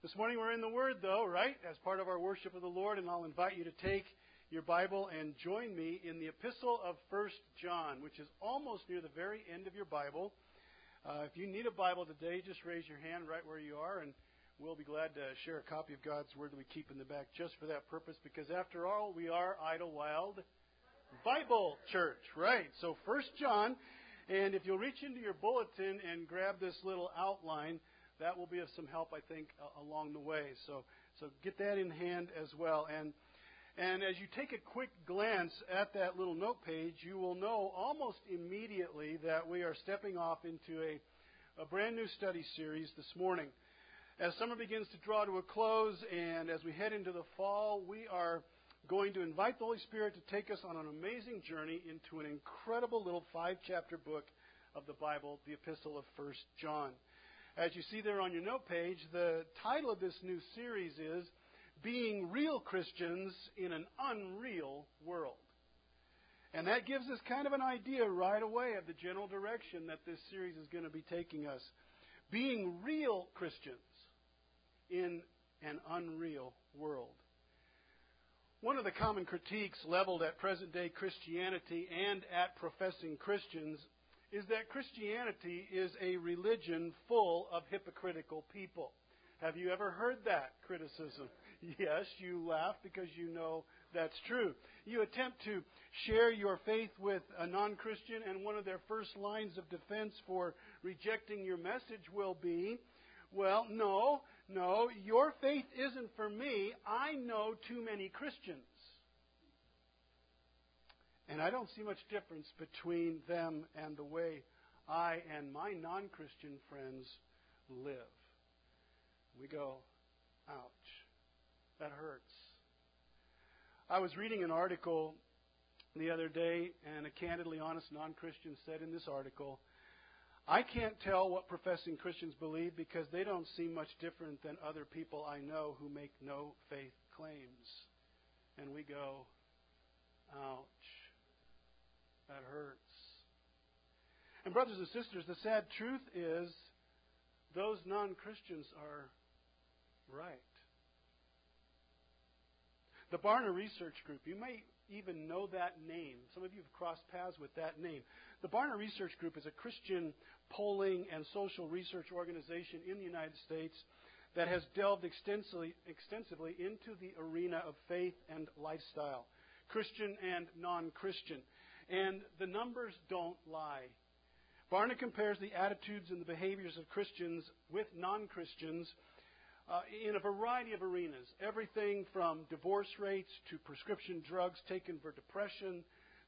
This morning we're in the Word, though, right? As part of our worship of the Lord, and I'll invite you to take your Bible and join me in the Epistle of First John, which is almost near the very end of your Bible. Uh, if you need a Bible today, just raise your hand right where you are, and we'll be glad to share a copy of God's Word that we keep in the back just for that purpose, because after all, we are Idlewild Bible Church, right? So First John, and if you'll reach into your bulletin and grab this little outline that will be of some help, I think, along the way. So, so get that in hand as well. And, and as you take a quick glance at that little note page, you will know almost immediately that we are stepping off into a, a brand new study series this morning. As summer begins to draw to a close and as we head into the fall, we are going to invite the Holy Spirit to take us on an amazing journey into an incredible little five chapter book of the Bible, the Epistle of First John. As you see there on your note page, the title of this new series is Being Real Christians in an Unreal World. And that gives us kind of an idea right away of the general direction that this series is going to be taking us. Being real Christians in an unreal world. One of the common critiques leveled at present day Christianity and at professing Christians is that Christianity is a religion full of hypocritical people. Have you ever heard that criticism? Yes, you laugh because you know that's true. You attempt to share your faith with a non Christian, and one of their first lines of defense for rejecting your message will be, Well, no, no, your faith isn't for me. I know too many Christians. And I don't see much difference between them and the way I and my non Christian friends live. We go, ouch, that hurts. I was reading an article the other day, and a candidly honest non Christian said in this article, I can't tell what professing Christians believe because they don't seem much different than other people I know who make no faith claims. And we go, ouch. That hurts. And, brothers and sisters, the sad truth is those non Christians are right. The Barna Research Group, you may even know that name. Some of you have crossed paths with that name. The Barna Research Group is a Christian polling and social research organization in the United States that has delved extensively, extensively into the arena of faith and lifestyle, Christian and non Christian. And the numbers don't lie. Barna compares the attitudes and the behaviors of Christians with non Christians uh, in a variety of arenas. Everything from divorce rates to prescription drugs taken for depression,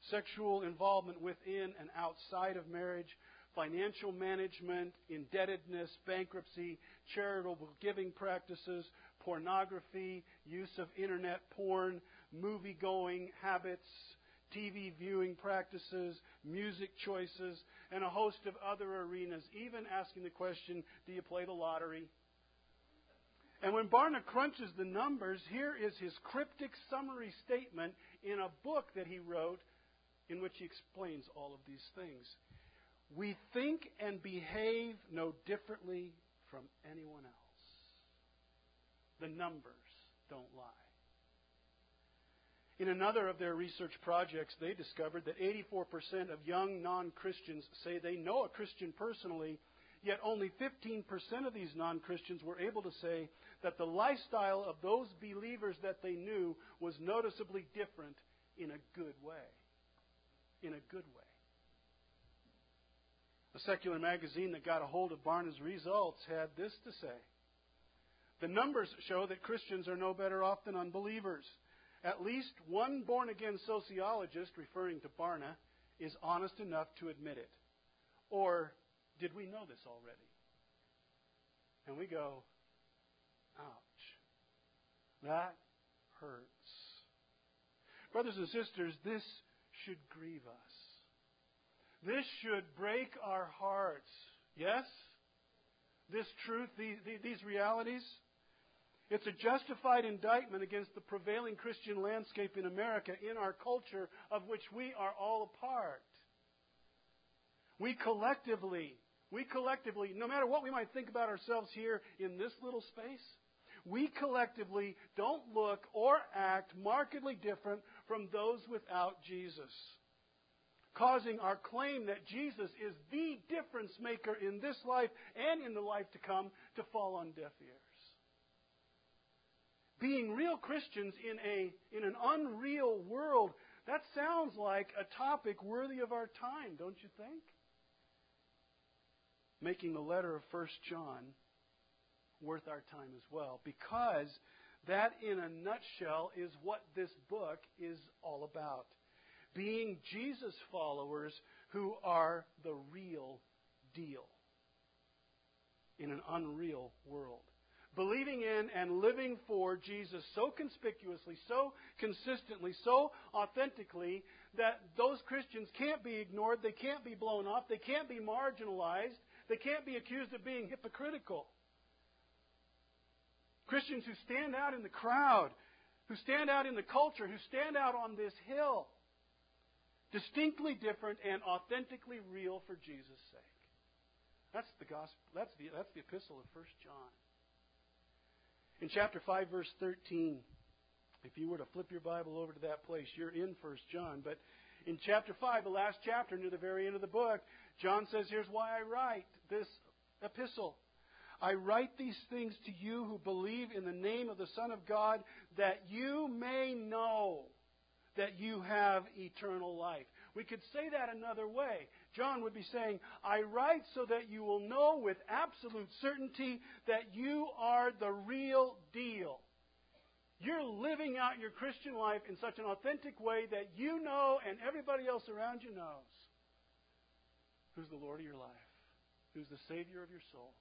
sexual involvement within and outside of marriage, financial management, indebtedness, bankruptcy, charitable giving practices, pornography, use of internet porn, movie going habits, TV viewing practices, music choices, and a host of other arenas, even asking the question do you play the lottery? And when Barna crunches the numbers, here is his cryptic summary statement in a book that he wrote in which he explains all of these things. We think and behave no differently from anyone else. The numbers don't lie. In another of their research projects, they discovered that 84% of young non Christians say they know a Christian personally, yet only 15% of these non Christians were able to say that the lifestyle of those believers that they knew was noticeably different in a good way. In a good way. A secular magazine that got a hold of Barna's results had this to say The numbers show that Christians are no better off than unbelievers. At least one born again sociologist, referring to Barna, is honest enough to admit it. Or did we know this already? And we go, ouch. That hurts. Brothers and sisters, this should grieve us. This should break our hearts. Yes? This truth, these, these realities. It's a justified indictment against the prevailing Christian landscape in America, in our culture, of which we are all a part. We collectively, we collectively, no matter what we might think about ourselves here in this little space, we collectively don't look or act markedly different from those without Jesus, causing our claim that Jesus is the difference maker in this life and in the life to come to fall on deaf ears. Being real Christians in, a, in an unreal world, that sounds like a topic worthy of our time, don't you think? Making the letter of 1 John worth our time as well because that, in a nutshell, is what this book is all about. Being Jesus followers who are the real deal in an unreal world. Believing in and living for Jesus so conspicuously, so consistently, so authentically that those Christians can't be ignored, they can't be blown off, they can't be marginalized, they can't be accused of being hypocritical. Christians who stand out in the crowd, who stand out in the culture, who stand out on this hill. Distinctly different and authentically real for Jesus' sake. That's the gospel. That's the, that's the epistle of 1 John. In chapter 5, verse 13, if you were to flip your Bible over to that place, you're in 1 John. But in chapter 5, the last chapter, near the very end of the book, John says, Here's why I write this epistle. I write these things to you who believe in the name of the Son of God, that you may know that you have eternal life. We could say that another way. John would be saying, I write so that you will know with absolute certainty that you are the real deal. You're living out your Christian life in such an authentic way that you know and everybody else around you knows who's the Lord of your life, who's the Savior of your soul.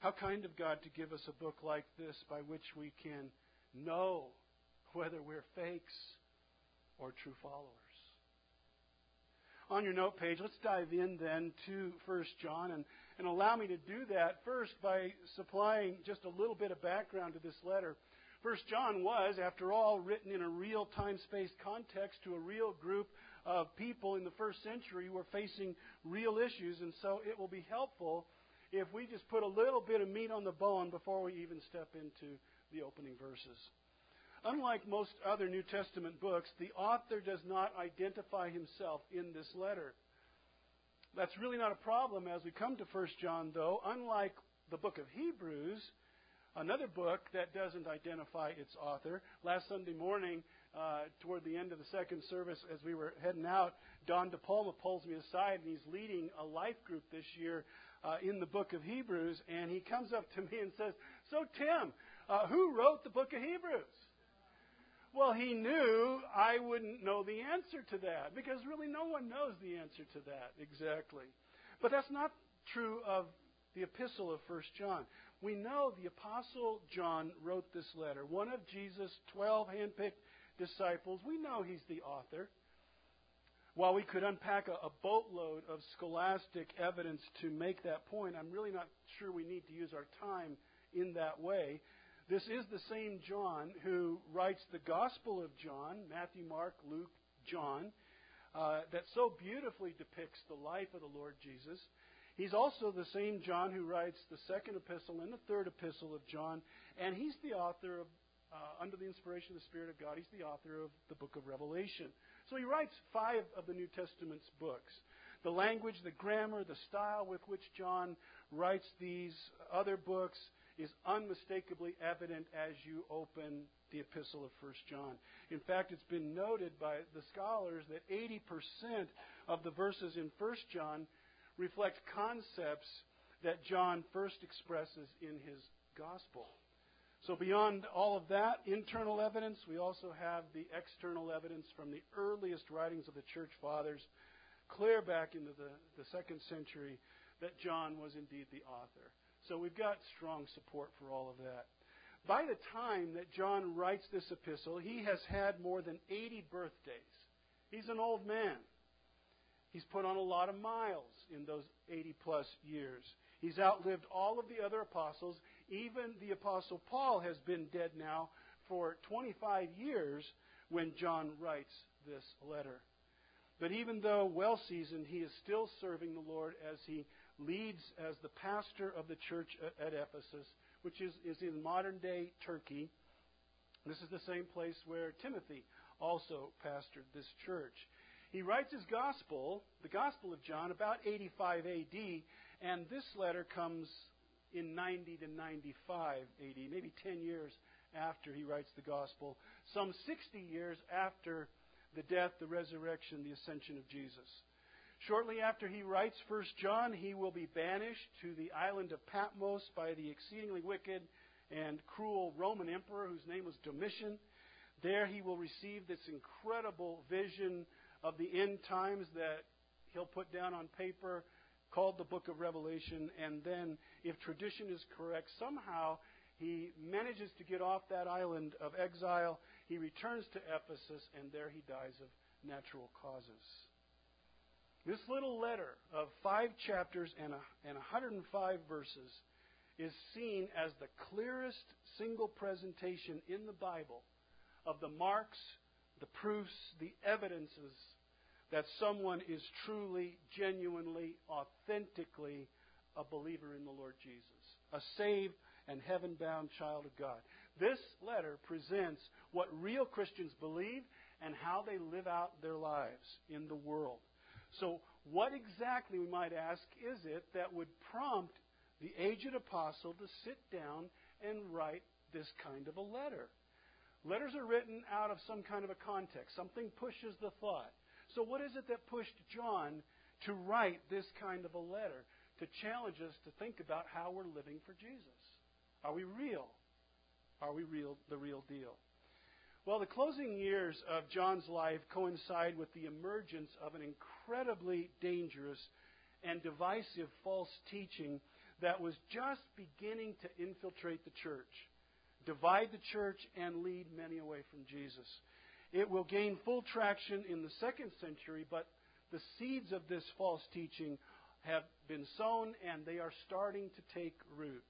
How kind of God to give us a book like this by which we can know whether we're fakes or true followers. On your note page, let's dive in then to 1 John and, and allow me to do that first by supplying just a little bit of background to this letter. 1 John was, after all, written in a real time space context to a real group of people in the first century who were facing real issues, and so it will be helpful if we just put a little bit of meat on the bone before we even step into the opening verses. Unlike most other New Testament books, the author does not identify himself in this letter. That's really not a problem as we come to 1 John, though. Unlike the book of Hebrews, another book that doesn't identify its author. Last Sunday morning, uh, toward the end of the second service, as we were heading out, Don DePalma pulls me aside, and he's leading a life group this year uh, in the book of Hebrews, and he comes up to me and says, So, Tim, uh, who wrote the book of Hebrews? Well, he knew I wouldn't know the answer to that because really no one knows the answer to that exactly. But that's not true of the epistle of 1 John. We know the apostle John wrote this letter, one of Jesus' 12 handpicked disciples. We know he's the author. While we could unpack a, a, boatload of scholastic evidence to make that point, I'm really not sure we need to use our time in that way. This is the same John who writes the Gospel of John, Matthew, Mark, Luke, John, uh, that so beautifully depicts the life of the Lord Jesus. He's also the same John who writes the second epistle and the third epistle of John, and he's the author of, uh, under the inspiration of the Spirit of God, he's the author of the book of Revelation. So he writes five of the New Testament's books. The language, the grammar, the style with which John writes these other books is unmistakably evident as you open the epistle of 1 John. In fact, it's been noted by the scholars that 80% of the verses in 1 John reflect concepts that John first expresses in his gospel. So, beyond all of that internal evidence, we also have the external evidence from the earliest writings of the church fathers, clear back into the, the second century, that John was indeed the author. So, we've got strong support for all of that. By the time that John writes this epistle, he has had more than 80 birthdays. He's an old man. He's put on a lot of miles in those 80 plus years. He's outlived all of the other apostles. Even the Apostle Paul has been dead now for 25 years when John writes this letter. But even though well seasoned, he is still serving the Lord as he leads as the pastor of the church at, Ephesus, which is, is in modern day Turkey. This is the same place where Timothy also pastored this church. He writes his gospel, the Gospel of John, about 85 AD, and this letter comes in 90 to 95 AD, maybe 10 years after he writes the gospel, some 60 years after the death, the resurrection, the ascension of Jesus. Shortly after he writes 1 John, he will be banished to the island of Patmos by the exceedingly wicked and cruel Roman emperor whose name was Domitian. There he will receive this incredible vision of the end times that he'll put down on paper called the book of Revelation. And then, if tradition is correct, somehow he manages to get off that island of exile. He returns to Ephesus, and there he dies of natural causes. This little letter of five chapters and, a, and 105 verses is seen as the clearest single presentation in the Bible of the marks, the proofs, the evidences that someone is truly, genuinely, authentically a believer in the Lord Jesus, a saved and heaven bound child of God. This letter presents what real Christians believe and how they live out their lives in the world. So, what exactly, we might ask, is it that would prompt the aged apostle to sit down and write this kind of a letter? Letters are written out of some kind of a context. Something pushes the thought. So, what is it that pushed John to write this kind of a letter? To challenge us to think about how we're living for Jesus. Are we real? Are we real, the real deal? Well, the closing years of John's life coincide with the emergence of an incredibly dangerous and divisive false teaching that was just beginning to infiltrate the church, divide the church, and lead many away from Jesus. It will gain full traction in the second century, but the seeds of this false teaching have been sown and they are starting to take root.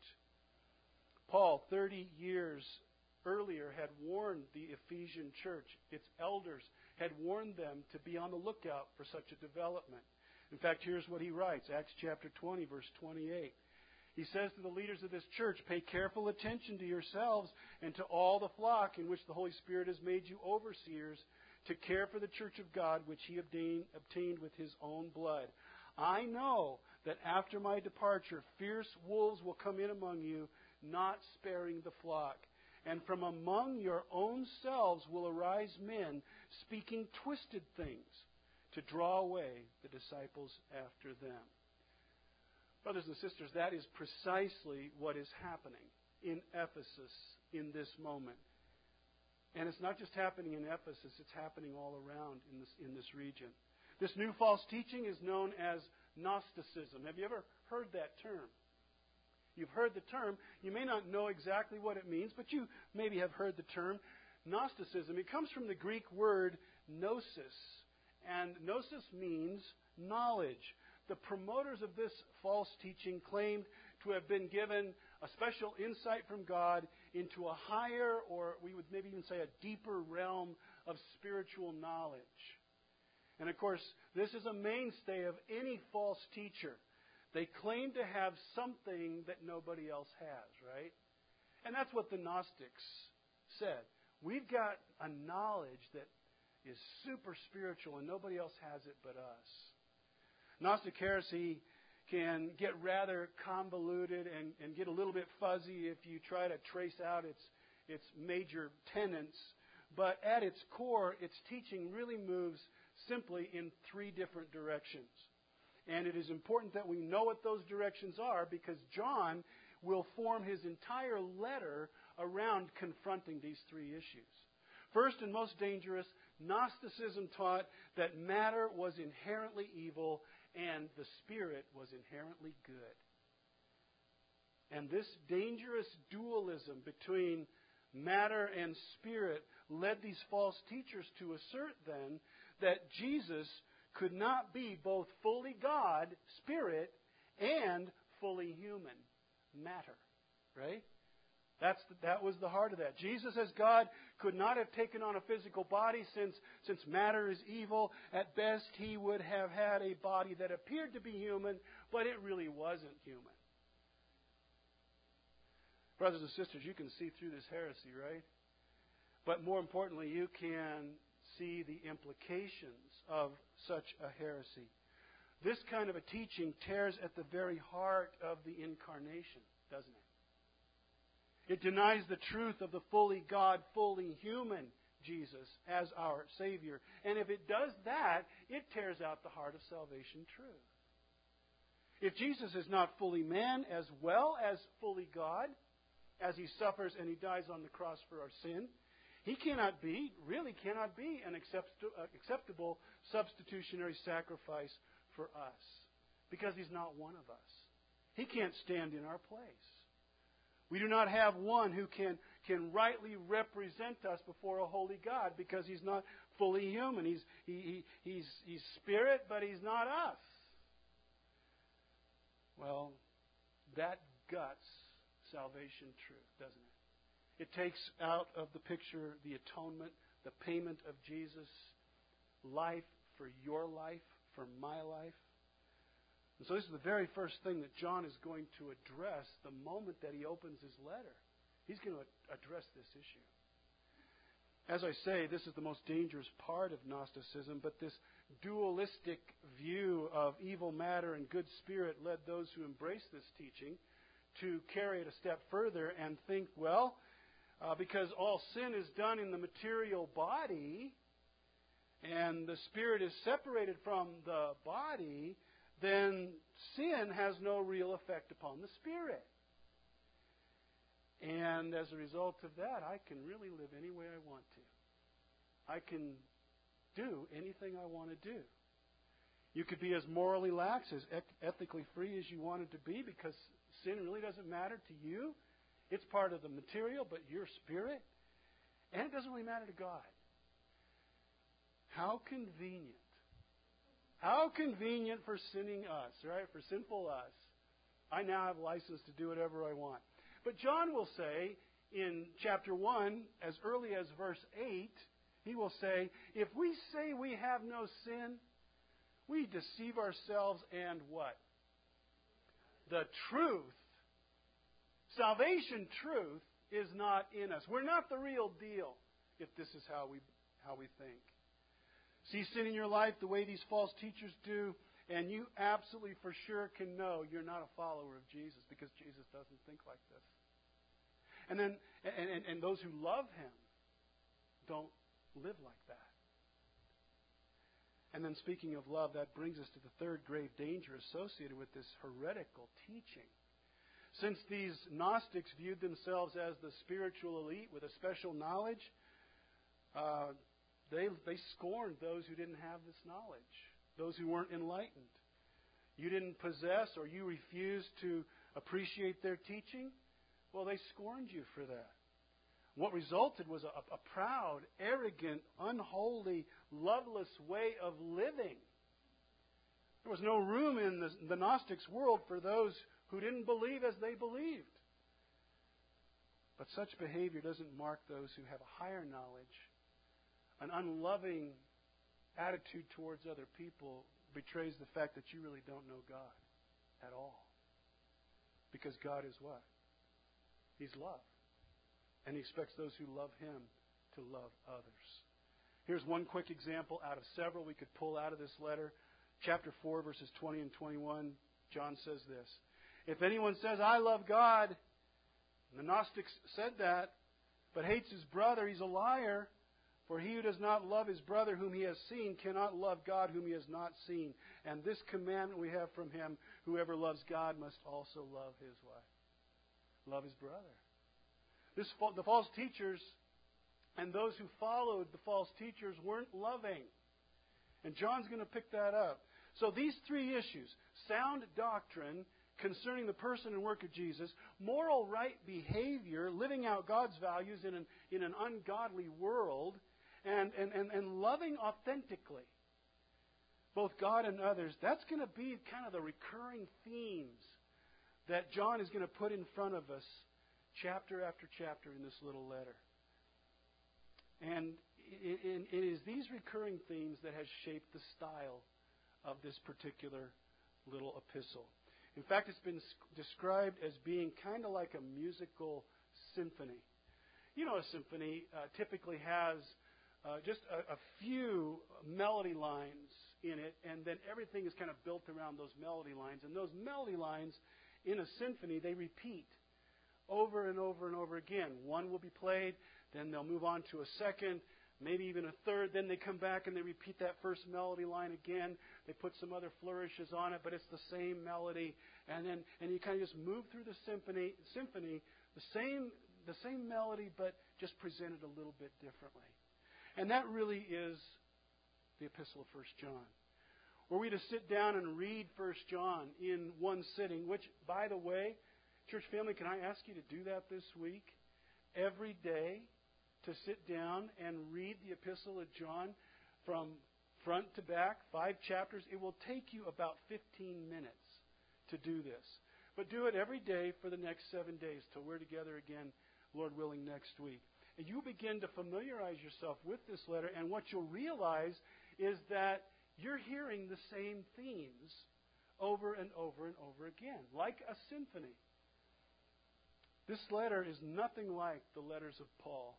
Paul, 30 years earlier had warned the Ephesian church, its elders had warned them to be on the lookout for such a development. In fact, here's what he writes Acts chapter 20, verse 28. He says to the leaders of this church, Pay careful attention to yourselves and to all the flock in which the Holy Spirit has made you overseers to care for the church of God, which he obtained with his own blood. I know that after my departure, fierce wolves will come in among you, not sparing the flock. And from among your own selves will arise men speaking twisted things to draw away the disciples after them. Brothers and sisters, that is precisely what is happening in Ephesus in this moment. And it's not just happening in Ephesus, it's happening all around in this, in this region. This new false teaching is known as Gnosticism. Have you ever heard that term? You've heard the term. You may not know exactly what it means, but you maybe have heard the term Gnosticism. It comes from the Greek word gnosis, and gnosis means knowledge. The promoters of this false teaching claimed to have been given a special insight from God into a higher, or we would maybe even say a deeper realm of spiritual knowledge. And of course, this is a mainstay of any false teacher. They claim to have something that nobody else has, right? And that's what the Gnostics said. We've got a knowledge that is super spiritual and nobody else has it but us. Gnostic heresy can get rather convoluted and, and get a little bit fuzzy if you try to trace out its, its major tenets. But at its core, its teaching really moves simply in three different directions. And it is important that we know what those directions are because John will form his entire letter around confronting these three issues. First and most dangerous, Gnosticism taught that matter was inherently evil and the spirit was inherently good. And this dangerous dualism between matter and spirit led these false teachers to assert then that Jesus could not be both fully God, spirit, and fully human, matter. Right? That's the, that was the heart of that. Jesus, as God, could not have taken on a physical body since, since matter is evil. At best, he would have had a body that appeared to be human, but it really wasn't human. Brothers and sisters, you can see through this heresy, right? But more importantly, you can see the implications of such a heresy. This kind of a teaching tears at the very heart of the incarnation, doesn't it? It denies the truth of the fully God, fully human Jesus as our Savior. And if it does that, it tears out the heart of salvation truth. If Jesus is not fully man as well as fully God, as he suffers and he dies on the cross for our sin, he cannot be, really cannot be, an uh, acceptable substitutionary sacrifice for us because he's not one of us. He can't stand in our place. We do not have one who can, can rightly represent us before a holy God because he's not fully human. He's, he, he, he's, he's spirit, but he's not us. Well, that guts salvation truth, doesn't it? It takes out of the picture the atonement, the payment of Jesus' life for your life, for my life. And so this is the very first thing that John is going to address the moment that he opens his letter. He's going to address this issue. As I say, this is the most dangerous part of Gnosticism, but this dualistic view of evil matter and good spirit led those who embrace this teaching to carry it a step further and think, well, uh, because all sin is done in the material body, and the spirit is separated from the body, then sin has no real effect upon the spirit. And as a result of that, I can really live any way I want to. I can do anything I want to do. You could be as morally lax, as ethically free as you wanted to be because sin really doesn't matter to you. It's part of the material, but your spirit. And it doesn't really matter to God. How convenient. How convenient for sinning us, right? For sinful us. I now have license to do whatever I want. But John will say in chapter 1, as early as verse 8, he will say, If we say we have no sin, we deceive ourselves and what? The truth Salvation truth is not in us. We're not the real deal if this is how we, how we think. See sin in your life the way these false teachers do, and you absolutely for sure can know you're not a follower of Jesus because Jesus doesn't think like this. And then, and, and, and those who love him don't live like that. And then, speaking of love, that brings us to the third grave danger associated with this heretical teaching. Since these Gnostics viewed themselves as the spiritual elite with a special knowledge, uh, they, they scorned those who didn't have this knowledge, those who weren't enlightened. You didn't possess or you refused to appreciate their teaching? Well, they scorned you for that. What resulted was a, a proud, arrogant, unholy, loveless way of living. There was no room in the, the Gnostics' world for those who didn't believe as they believed. But such behavior doesn't mark those who have a higher knowledge. An unloving attitude towards other people betrays the fact that you really don't know God at all. Because God is what? He's love. And He expects those who love Him to love others. Here's one quick example out of several we could pull out of this letter. Chapter 4, verses 20 and 21, John says this if anyone says, I love God, the Gnostics said that, but hates his brother, he's a liar. For he who does not love his brother whom he has seen cannot love God whom he has not seen. And this commandment we have from him whoever loves God must also love his wife. Love his brother. This, the false teachers and those who followed the false teachers weren't loving. And John's going to pick that up. So these three issues sound doctrine concerning the person and work of Jesus, moral right behavior, living out God's values in an, in an ungodly world, and, and, and, and loving authentically both God and others, that's going to be kind of the recurring themes that John is going to put in front of us chapter after chapter in this little letter. And it, it is these recurring themes that has shaped the style of this particular little epistle. In fact, it's been described as being kind of like a musical symphony. You know, a symphony uh, typically has uh, just a, a few melody lines in it, and then everything is kind of built around those melody lines. And those melody lines in a symphony, they repeat over and over and over again. One will be played, then they'll move on to a second, maybe even a third. Then they come back and they repeat that first melody line again. They put some other flourishes on it, but it's the same melody. And then and you kind of just move through the symphony, symphony, the same the same melody, but just presented a little bit differently. And that really is the Epistle of First John. Were we to sit down and read First John in one sitting, which, by the way, church family, can I ask you to do that this week? Every day, to sit down and read the Epistle of John from front to back, five chapters. It will take you about 15 minutes to do this. But do it every day for the next seven days till we're together again, Lord willing, next week. And you begin to familiarize yourself with this letter, and what you'll realize is that you're hearing the same themes over and over and over again, like a symphony. This letter is nothing like the letters of Paul.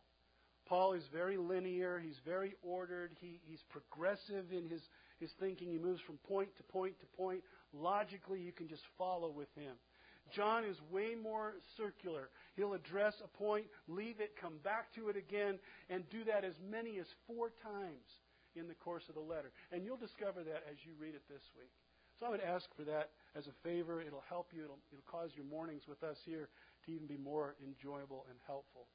Paul is very linear, he's very ordered, he, he's progressive in his, his thinking. He moves from point to point to point. Logically, you can just follow with him. John is way more circular. He'll address a point, leave it, come back to it again, and do that as many as four times in the course of the letter. And you'll discover that as you read it this week. So I would ask for that as a favor. It'll help you, it'll, it'll cause your mornings with us here to even be more enjoyable and helpful.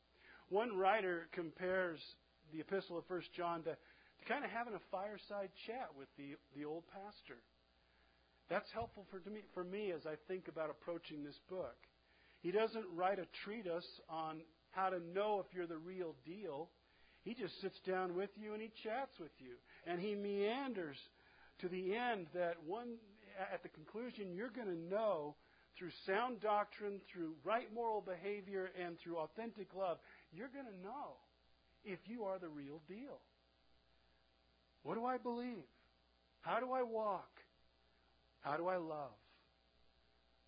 One writer compares the epistle of 1 John to, to kind of having a fireside chat with the, the old pastor. That's helpful for me, for me as I think about approaching this book. He doesn't write a treatise on how to know if you're the real deal. He just sits down with you and he chats with you. And he meanders to the end that one at the conclusion you're going to know through sound doctrine, through right moral behavior, and through authentic love, you're going to know if you are the real deal. What do I believe? How do I walk? How do I love?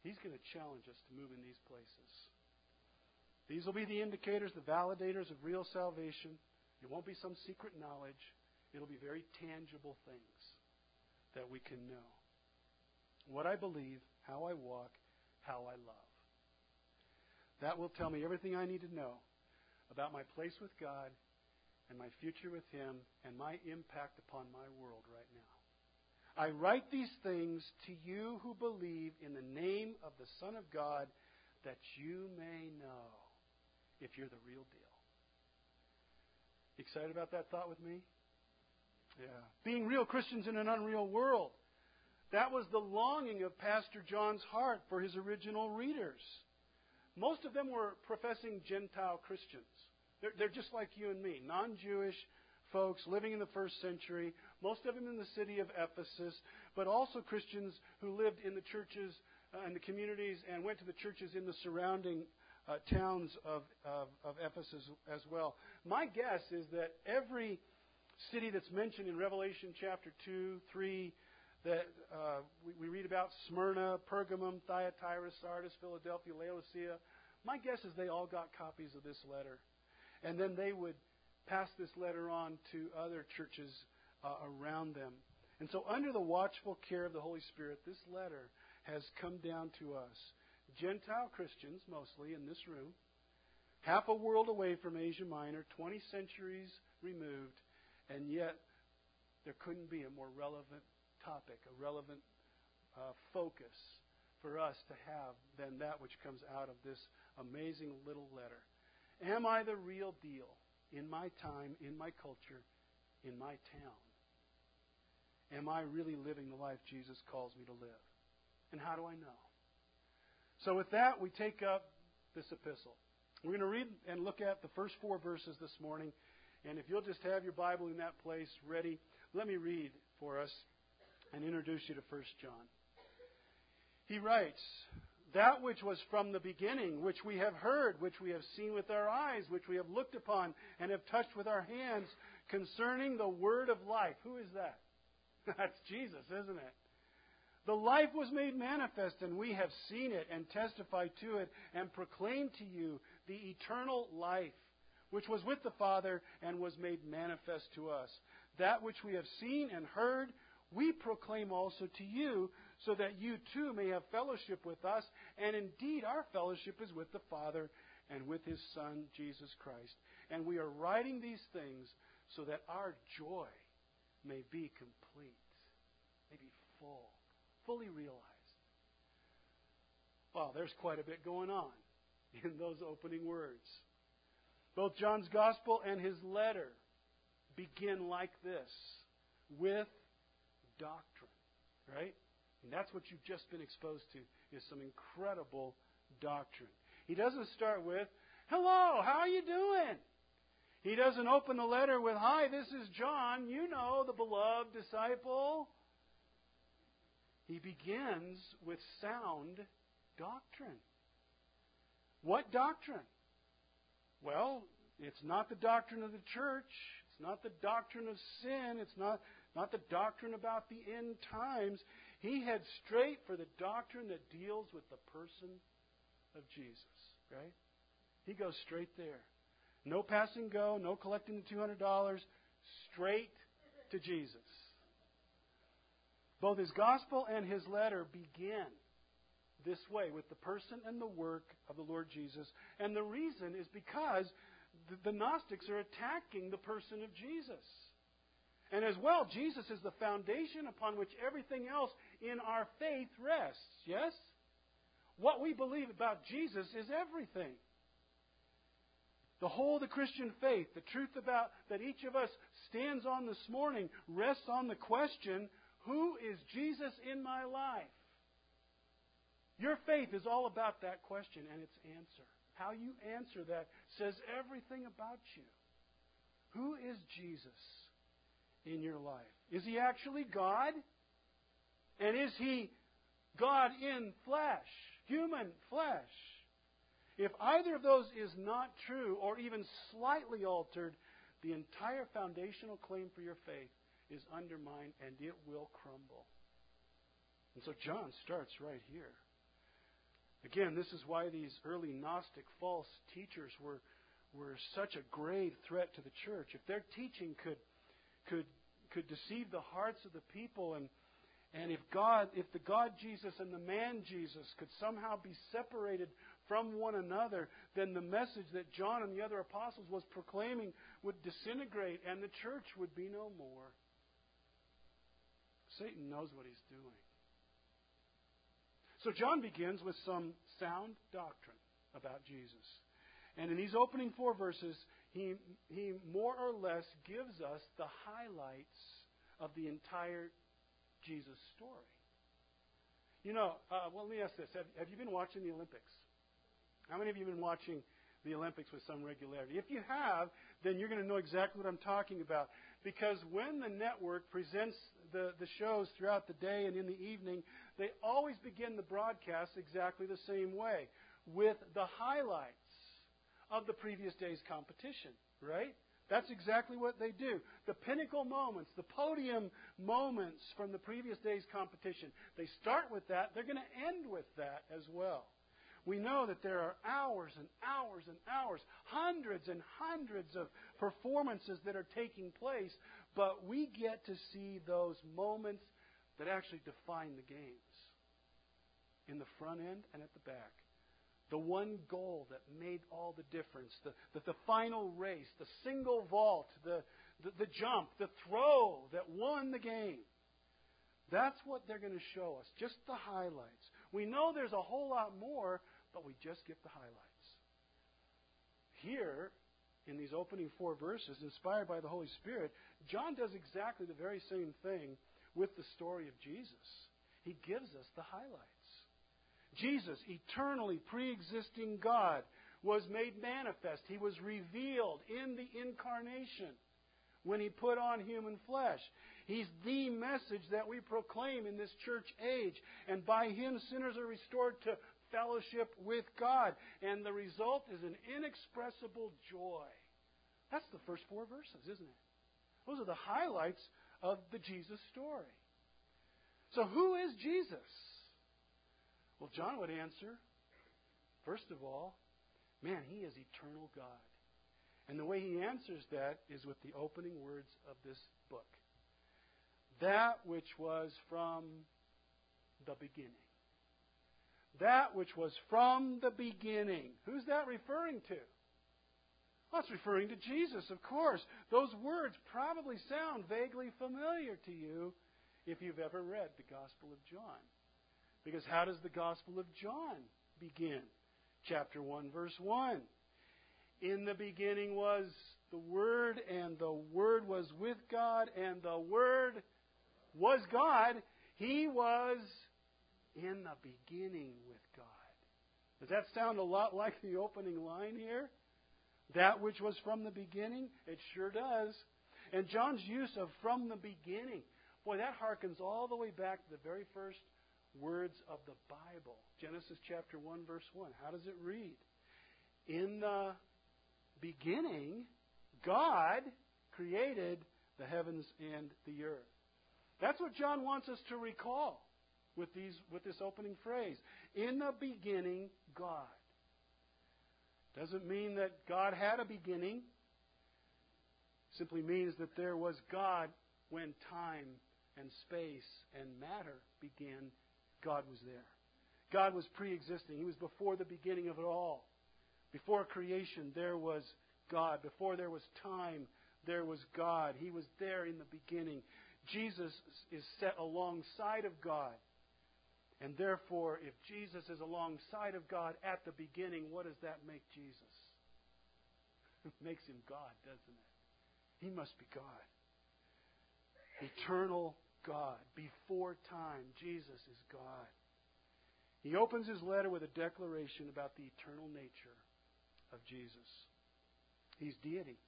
He's going to challenge us to move in these places. These will be the indicators, the validators of real salvation. It won't be some secret knowledge. It'll be very tangible things that we can know. What I believe, how I walk, how I love. That will tell me everything I need to know about my place with God and my future with Him and my impact upon my world right now. I write these things to you who believe in the name of the Son of God that you may know if you're the real deal. Excited about that thought with me? Yeah. Being real Christians in an unreal world. That was the longing of Pastor John's heart for his original readers. Most of them were professing Gentile Christians. They're, they're just like you and me, non Jewish folks living in the first century, most of them in the city of Ephesus, but also Christians who lived in the churches uh, and the communities and went to the churches in the surrounding uh, towns of, of, of Ephesus as well. My guess is that every city that's mentioned in Revelation chapter 2, 3, that uh, we, we, read about Smyrna, Pergamum, Thyatira, Sardis, Philadelphia, Laodicea. My guess is they all got copies of this letter. And then they would pass this letter on to other churches uh, around them. And so, under the watchful care of the Holy Spirit, this letter has come down to us. Gentile Christians, mostly in this room, half a world away from Asia Minor, 20 centuries removed, and yet there couldn't be a more relevant topic, a relevant uh, focus for us to have than that which comes out of this amazing little letter. Am I the real deal in my time, in my culture, in my town? Am I really living the life Jesus calls me to live? And how do I know? So, with that, we take up this epistle. We're going to read and look at the first four verses this morning. And if you'll just have your Bible in that place ready, let me read for us and introduce you to 1 John. He writes, That which was from the beginning, which we have heard, which we have seen with our eyes, which we have looked upon and have touched with our hands, concerning the word of life. Who is that? That's Jesus, isn't it? The life was made manifest, and we have seen it and testified to it and proclaimed to you the eternal life, which was with the Father and was made manifest to us. That which we have seen and heard, we proclaim also to you, so that you too may have fellowship with us. And indeed, our fellowship is with the Father and with His Son, Jesus Christ. And we are writing these things so that our joy may be complete, may be full fully realized. Well, there's quite a bit going on in those opening words. Both John's gospel and his letter begin like this with doctrine, right? And that's what you've just been exposed to is some incredible doctrine. He doesn't start with, "Hello, how are you doing?" He doesn't open the letter with, "Hi, this is John, you know, the beloved disciple." He begins with sound doctrine. What doctrine? Well, it's not the doctrine of the church. It's not the doctrine of sin. It's not, not the doctrine about the end times. He heads straight for the doctrine that deals with the person of Jesus, right? He goes straight there. No passing go, no collecting the $200, straight to Jesus. Both his gospel and his letter begin this way with the person and the work of the Lord Jesus. And the reason is because the Gnostics are attacking the person of Jesus. And as well, Jesus is the foundation upon which everything else in our faith rests. Yes? What we believe about Jesus is everything. The whole of the Christian faith, the truth about that each of us stands on this morning, rests on the question who is Jesus in my life? Your faith is all about that question and its answer. How you answer that says everything about you. Who is Jesus in your life? Is he actually God? And is he God in flesh, human flesh? If either of those is not true or even slightly altered, the entire foundational claim for your faith is undermined and it will crumble. And so John starts right here. Again, this is why these early Gnostic false teachers were, were such a grave threat to the church. If their teaching could, could, could deceive the hearts of the people and, and if God, if the God Jesus and the man Jesus could somehow be separated from one another, then the message that John and the other apostles was proclaiming would disintegrate and the church would be no more. Satan knows what he's doing. So John begins with some sound doctrine about Jesus. And in these opening four verses, he, he more or less gives us the highlights of the entire Jesus story. You know, uh, well, let me ask this. Have, have you been watching the Olympics? How many of you have been watching the Olympics with some regularity? If you have, then you're going to know exactly what I'm talking about. Because when the network presents the, the shows throughout the day and in the evening, they always begin the broadcast exactly the same way with the highlights of the previous day's competition, right? That's exactly what they do. The pinnacle moments, the podium moments from the previous day's competition. They start with that, they're going to end with that as well. We know that there are hours and hours and hours, hundreds and hundreds of performances that are taking place but we get to see those moments that actually define the games in the front end and at the back. The one goal that made all the difference, the, the, the final race, the single vault, the, the, the jump, the throw that won the game. That's what they're going to show us, just the highlights. We know there's a whole lot more, but we just get the highlights. Here, in these opening four verses, inspired by the Holy Spirit, John does exactly the very same thing with the story of Jesus. He gives us the highlights. Jesus, eternally pre existing God, was made manifest. He was revealed in the incarnation when he put on human flesh. He's the message that we proclaim in this church age. And by him, sinners are restored to fellowship with God. And the result is an inexpressible joy. That's the first four verses, isn't it? Those are the highlights of the Jesus story. So, who is Jesus? Well, John would answer first of all, man, he is eternal God. And the way he answers that is with the opening words of this book that which was from the beginning. That which was from the beginning. Who's that referring to? Well, it's referring to Jesus, of course. Those words probably sound vaguely familiar to you if you've ever read the Gospel of John. Because how does the Gospel of John begin? Chapter 1, verse 1. In the beginning was the Word, and the Word was with God, and the Word was God. He was in the beginning with God. Does that sound a lot like the opening line here? That which was from the beginning? It sure does. And John's use of from the beginning, boy, that harkens all the way back to the very first words of the Bible. Genesis chapter 1, verse 1. How does it read? In the beginning, God created the heavens and the earth. That's what John wants us to recall with, these, with this opening phrase. In the beginning, God. Doesn't mean that God had a beginning. Simply means that there was God when time and space and matter began. God was there. God was pre existing. He was before the beginning of it all. Before creation, there was God. Before there was time, there was God. He was there in the beginning. Jesus is set alongside of God. And therefore, if Jesus is alongside of God at the beginning, what does that make Jesus? It makes him God, doesn't it? He must be God. Eternal God. Before time, Jesus is God. He opens his letter with a declaration about the eternal nature of Jesus. He's deity.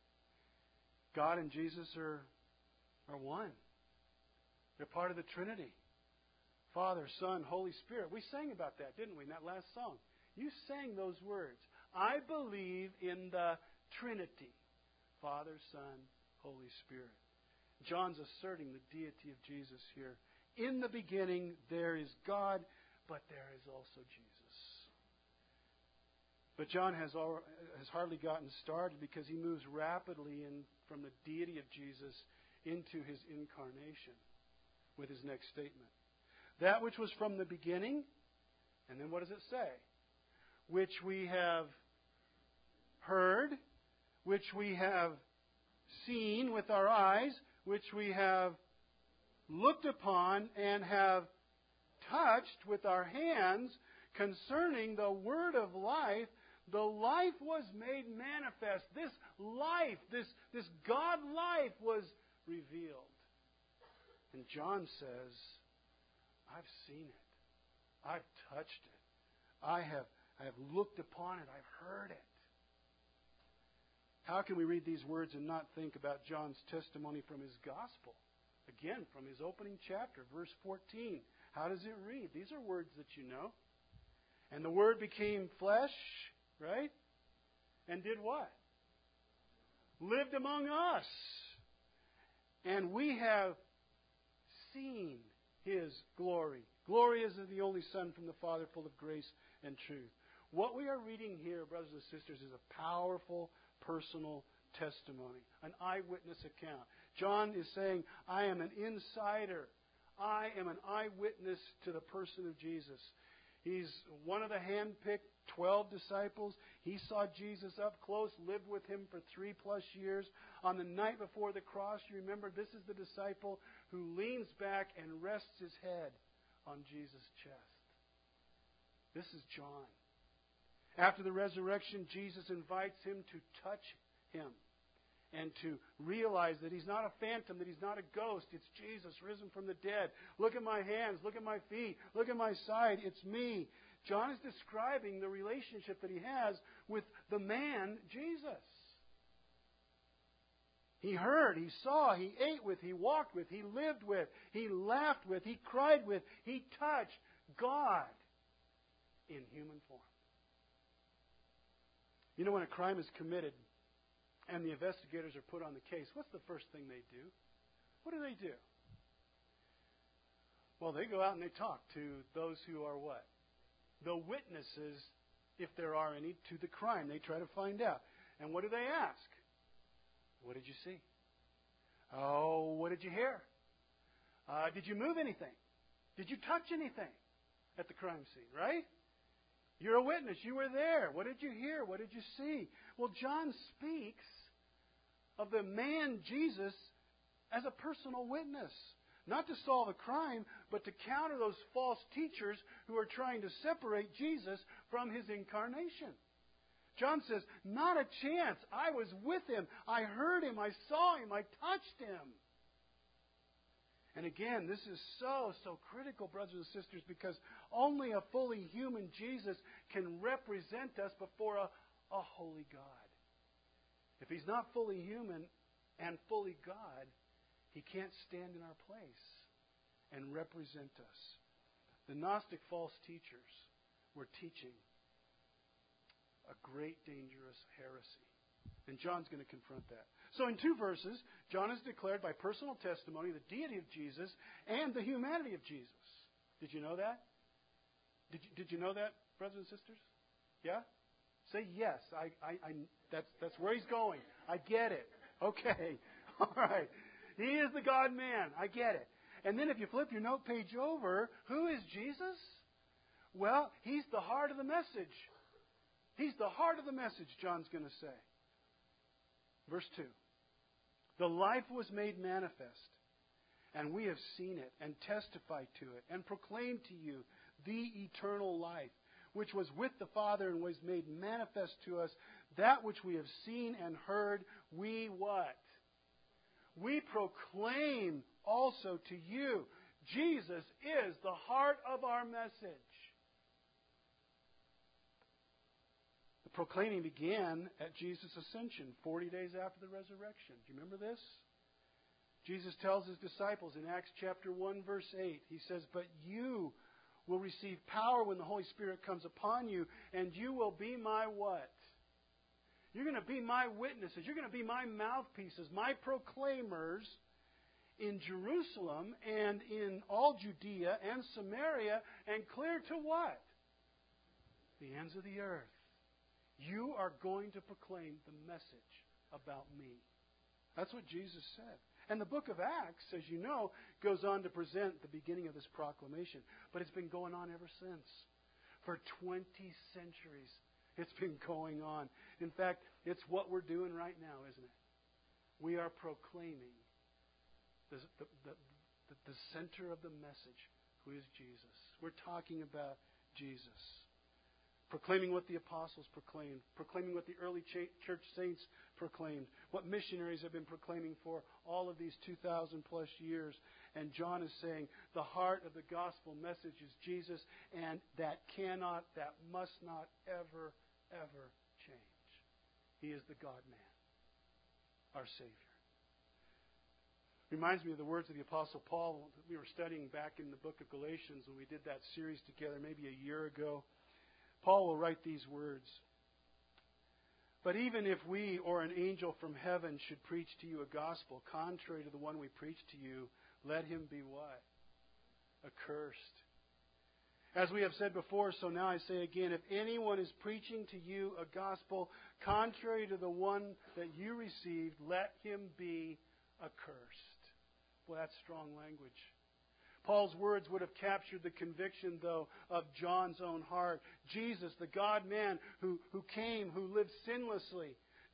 God and Jesus are, are one. They're part of the Trinity. Father, Son, Holy Spirit. We sang about that, didn't we, in that last song? You sang those words. I believe in the Trinity Father, Son, Holy Spirit. John's asserting the deity of Jesus here. In the beginning, there is God, but there is also Jesus. But John has, has hardly gotten started because he moves rapidly in, from the deity of Jesus into his incarnation with his next statement. That which was from the beginning, and then what does it say? Which we have heard, which we have seen with our eyes, which we have looked upon and have touched with our hands concerning the word of life, the life was made manifest. This life, this, this God life was revealed. And John says, I've seen it. I've touched it. I have, I have looked upon it. I've heard it. How can we read these words and not think about John's testimony from his gospel? Again, from his opening chapter, verse 14. How does it read? These are words that you know. And the Word became flesh, right? And did what? Lived among us. And we have seen his glory. Glory is of the only Son from the Father, full of grace and truth. What we are reading here, brothers and sisters, is a powerful personal testimony, an eyewitness account. John is saying, I am an insider. I am an eyewitness to the person of Jesus. He's one of the handpicked 12 disciples. He saw Jesus up close, lived with him for three plus years. On the night before the cross, you remember, this is the disciple who leans back and rests his head on Jesus' chest. This is John. After the resurrection, Jesus invites him to touch him and to realize that he's not a phantom, that he's not a ghost. It's Jesus risen from the dead. Look at my hands, look at my feet, look at my side. It's me. John is describing the relationship that he has with the man, Jesus. He heard, he saw, he ate with, he walked with, he lived with, he laughed with, he cried with, he touched God. in human form. You know, when a crime is committed and the investigators are put on the case, what's the first thing they do? What do they do? Well, they go out and they talk to those who are what? The witnesses, if there are any, to the crime. They try to find out. And what do they ask? What did you see? Oh, what did you hear? Uh, did you move anything? Did you touch anything at the crime scene, right? You're a witness. You were there. What did you hear? What did you see? Well, John speaks of the man Jesus as a personal witness. Not to solve a crime, but to counter those false teachers who are trying to separate Jesus from his incarnation. John says, Not a chance. I was with him. I heard him. I saw him. I touched him. And again, this is so, so critical, brothers and sisters, because only a fully human Jesus can represent us before a, a holy God. If he's not fully human and fully God, he can't stand in our place and represent us. The Gnostic false teachers were teaching a great dangerous heresy. And John's going to confront that. So in two verses, John has declared by personal testimony the deity of Jesus and the humanity of Jesus. Did you know that? Did you, did you know that, brothers and sisters? Yeah? Say yes. I, I, I, that's, that's where he's going. I get it. Okay. All right. He is the God man. I get it. And then if you flip your note page over, who is Jesus? Well, he's the heart of the message. He's the heart of the message, John's going to say. Verse 2 The life was made manifest, and we have seen it, and testified to it, and proclaimed to you the eternal life, which was with the Father and was made manifest to us. That which we have seen and heard, we what? we proclaim also to you Jesus is the heart of our message. The proclaiming began at Jesus' ascension, 40 days after the resurrection. Do you remember this? Jesus tells his disciples in Acts chapter 1 verse 8, he says, "But you will receive power when the Holy Spirit comes upon you, and you will be my what? You're going to be my witnesses. You're going to be my mouthpieces, my proclaimers in Jerusalem and in all Judea and Samaria and clear to what? The ends of the earth. You are going to proclaim the message about me. That's what Jesus said. And the book of Acts, as you know, goes on to present the beginning of this proclamation. But it's been going on ever since. For 20 centuries, it's been going on. In fact, it's what we're doing right now, isn't it? We are proclaiming the, the, the, the, center of the message, who is Jesus. We're talking about Jesus. Proclaiming what the apostles proclaimed, proclaiming what the early church saints proclaimed, what missionaries have been proclaiming for all of these 2,000 plus years. And John is saying the heart of the gospel message is Jesus, and that cannot, that must not ever ever change. He is the God man, our Savior. Reminds me of the words of the Apostle Paul we were studying back in the book of Galatians when we did that series together maybe a year ago. Paul will write these words. But even if we or an angel from heaven should preach to you a gospel contrary to the one we preach to you, let him be what? Accursed. As we have said before, so now I say again if anyone is preaching to you a gospel contrary to the one that you received, let him be accursed. Well, that's strong language. Paul's words would have captured the conviction, though, of John's own heart. Jesus, the God man who, who came, who lived sinlessly,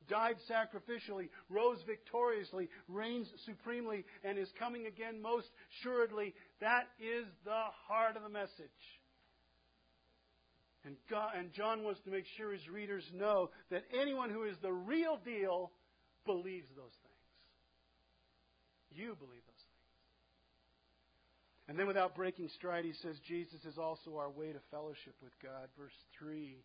died sacrificially, rose victoriously, reigns supremely, and is coming again most assuredly. That is the heart of the message. And, God, and John wants to make sure his readers know that anyone who is the real deal believes those things. You believe those. And then, without breaking stride, he says Jesus is also our way to fellowship with God. Verse 3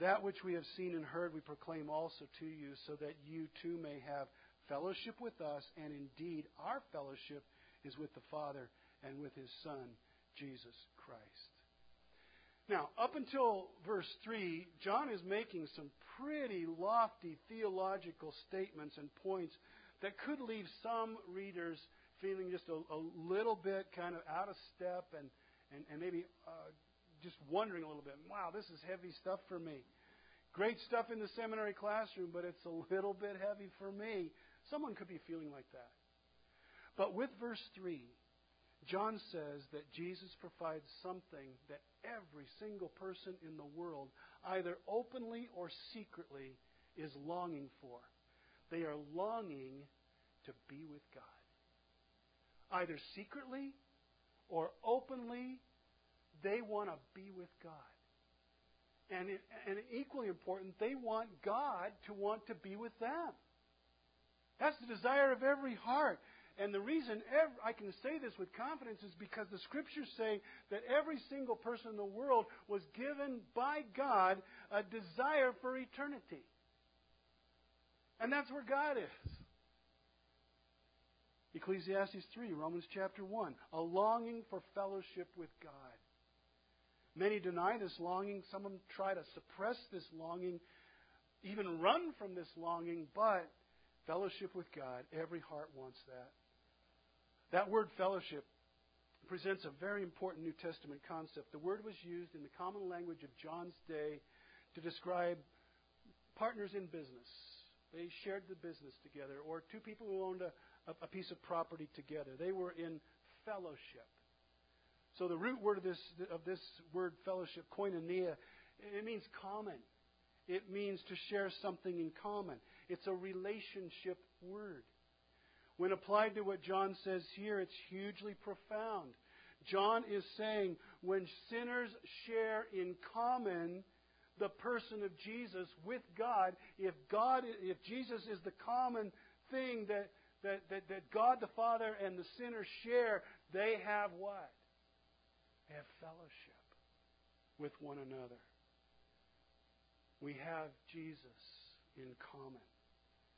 That which we have seen and heard, we proclaim also to you, so that you too may have fellowship with us. And indeed, our fellowship is with the Father and with his Son, Jesus Christ. Now, up until verse 3, John is making some pretty lofty theological statements and points that could leave some readers feeling just a, a little bit kind of out of step and, and, and maybe uh, just wondering a little bit, wow, this is heavy stuff for me. Great stuff in the seminary classroom, but it's a little bit heavy for me. Someone could be feeling like that. But with verse 3, John says that Jesus provides something that every single person in the world, either openly or secretly, is longing for. They are longing to be with God. Either secretly or openly, they want to be with God. And, it, and equally important, they want God to want to be with them. That's the desire of every heart. And the reason every, I can say this with confidence is because the scriptures say that every single person in the world was given by God a desire for eternity. And that's where God is. Ecclesiastes 3, Romans chapter 1, a longing for fellowship with God. Many deny this longing. Some of them try to suppress this longing, even run from this longing, but fellowship with God, every heart wants that. That word fellowship presents a very important New Testament concept. The word was used in the common language of John's day to describe partners in business. They shared the business together, or two people who owned a, a piece of property together. They were in fellowship. So the root word of this, of this word fellowship, koinonia, it means common. It means to share something in common. It's a relationship word. When applied to what John says here, it's hugely profound. John is saying when sinners share in common the person of Jesus with God, if God if Jesus is the common thing that, that, that, that God the Father and the sinner share, they have what? They have fellowship with one another. We have Jesus in common.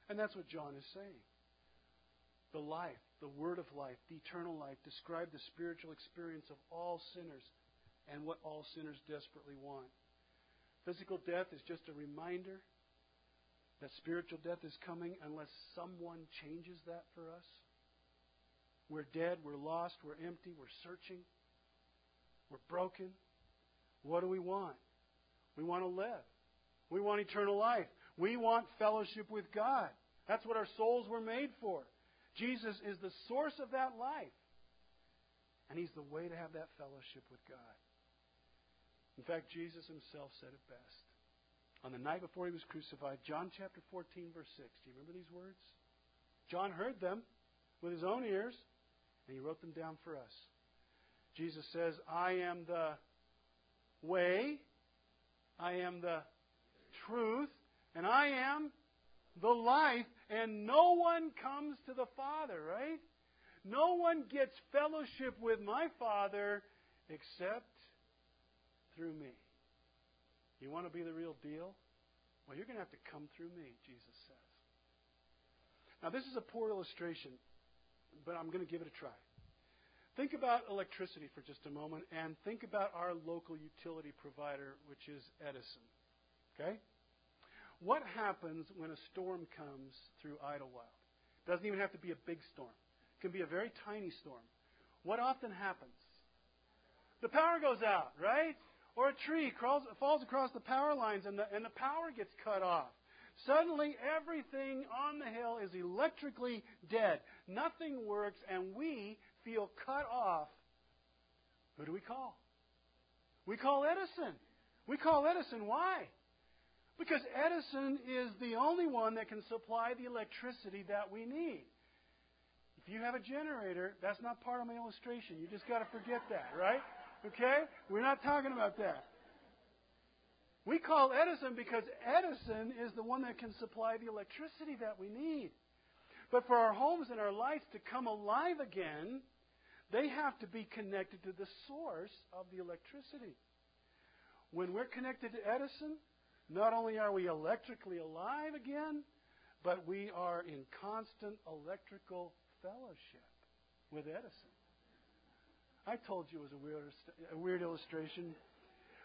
And that's what John is saying the life, the word of life, the eternal life, describe the spiritual experience of all sinners and what all sinners desperately want. Physical death is just a reminder that spiritual death is coming unless someone changes that for us. We're dead, we're lost, we're empty, we're searching, we're broken. What do we want? We want to live. We want eternal life. We want fellowship with God. That's what our souls were made for. Jesus is the source of that life. And He's the way to have that fellowship with God. In fact, Jesus Himself said it best. On the night before He was crucified, John chapter 14, verse 6. Do you remember these words? John heard them with his own ears, and he wrote them down for us. Jesus says, I am the way, I am the truth, and I am the life, and no one comes to the Father, right? No one gets fellowship with my Father except through me. You want to be the real deal? Well, you're going to have to come through me, Jesus says. Now, this is a poor illustration, but I'm going to give it a try. Think about electricity for just a moment and think about our local utility provider, which is Edison. Okay? What happens when a storm comes through Idyllwild? It doesn't even have to be a big storm. It can be a very tiny storm. What often happens? The power goes out, right? Or a tree crawls, falls across the power lines and the, and the power gets cut off. Suddenly, everything on the hill is electrically dead. Nothing works, and we feel cut off. Who do we call? We call Edison. We call Edison. Why? Because Edison is the only one that can supply the electricity that we need. If you have a generator, that's not part of my illustration. You just got to forget that, right? Okay? We're not talking about that. We call Edison because Edison is the one that can supply the electricity that we need. But for our homes and our lives to come alive again, they have to be connected to the source of the electricity. When we're connected to Edison, not only are we electrically alive again, but we are in constant electrical fellowship with Edison. I told you it was a weird, a weird illustration.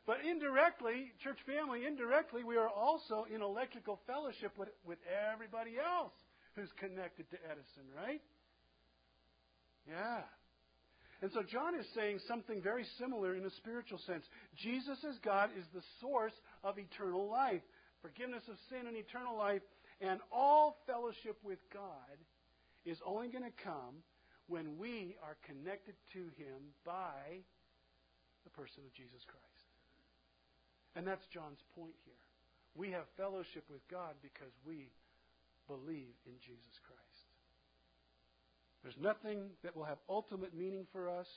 But indirectly, church family, indirectly, we are also in electrical fellowship with, with everybody else who's connected to Edison, right? Yeah. And so John is saying something very similar in a spiritual sense. Jesus as God is the source of eternal life, forgiveness of sin and eternal life, and all fellowship with God is only going to come when we are connected to Him by the person of Jesus Christ. And that's John's point here. We have fellowship with God because we believe in Jesus Christ. There's nothing that will have ultimate meaning for us.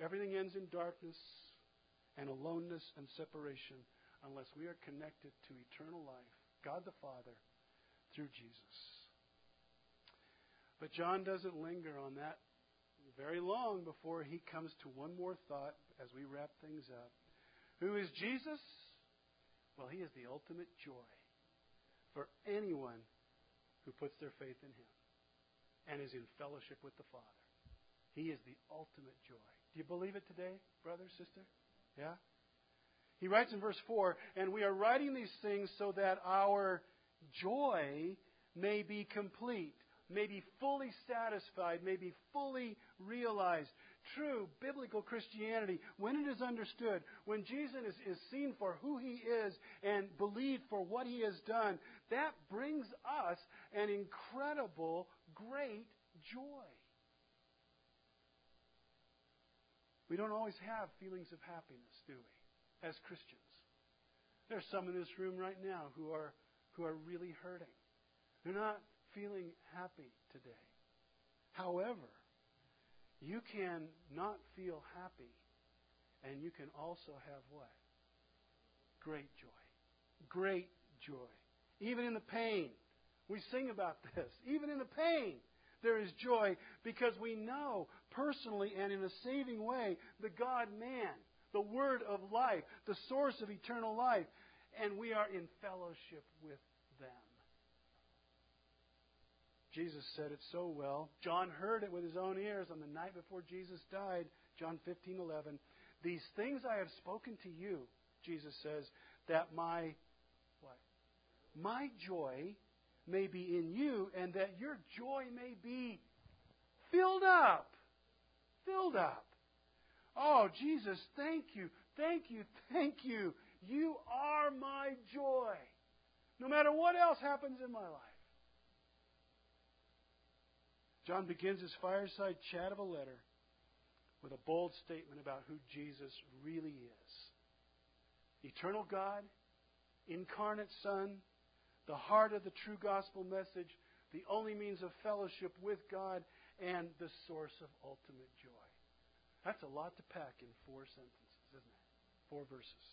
Everything ends in darkness and aloneness and separation unless we are connected to eternal life, God the Father, through Jesus. But John doesn't linger on that very long before he comes to one more thought as we wrap things up. Who is Jesus? Well, he is the ultimate joy for anyone who puts their faith in him and is in fellowship with the Father. He is the ultimate joy. Do you believe it today, brother, sister? Yeah? He writes in verse 4 And we are writing these things so that our joy may be complete, may be fully satisfied, may be fully realized. True biblical Christianity, when it is understood, when Jesus is, is seen for who he is and believed for what he has done, that brings us an incredible great joy. We don't always have feelings of happiness, do we, as Christians? There's some in this room right now who are, who are really hurting. They're not feeling happy today. However, you can not feel happy, and you can also have what? Great joy. Great joy. Even in the pain. We sing about this. Even in the pain, there is joy because we know personally and in a saving way the God man, the Word of life, the source of eternal life, and we are in fellowship with them. Jesus said it so well. John heard it with his own ears on the night before Jesus died, John 15:11. These things I have spoken to you, Jesus says, that my what? My joy may be in you and that your joy may be filled up. Filled up. Oh, Jesus, thank you. Thank you. Thank you. You are my joy. No matter what else happens in my life. John begins his fireside chat of a letter with a bold statement about who Jesus really is eternal God, incarnate Son, the heart of the true gospel message, the only means of fellowship with God, and the source of ultimate joy. That's a lot to pack in four sentences, isn't it? Four verses.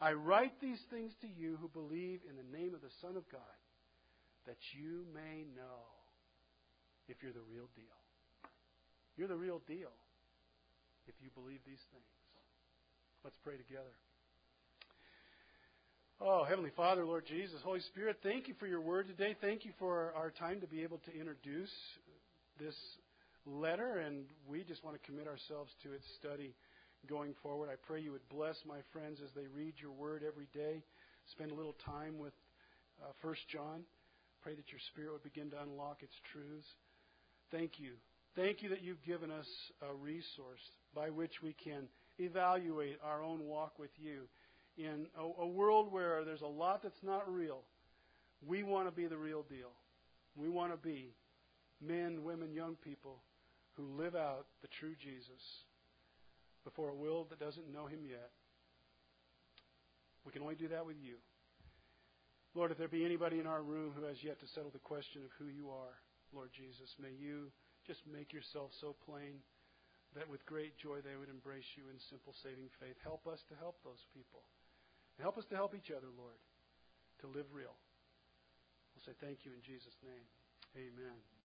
I write these things to you who believe in the name of the Son of God, that you may know if you're the real deal. You're the real deal if you believe these things. Let's pray together. Oh, Heavenly Father, Lord Jesus, Holy Spirit, thank you for your word today. Thank you for our time to be able to introduce this letter, and we just want to commit ourselves to its study going forward. I pray you would bless my friends as they read your word every day. Spend a little time with uh, 1 John. Pray that your Spirit would begin to unlock its truths. Thank you. Thank you that you've given us a resource by which we can evaluate our own walk with you in a, a world where there's a lot that's not real, we want to be the real deal. We want to be men, women, young people who live out the true Jesus before a world that doesn't know him yet. We can only do that with you. Lord, if there be anybody in our room who has yet to settle the question of who you are, Lord Jesus, may you just make yourself so plain that with great joy they would embrace you in simple saving faith. Help us to help those people. And Help us to help each other, Lord, to live real. We'll say thank you in Jesus' name. Amen.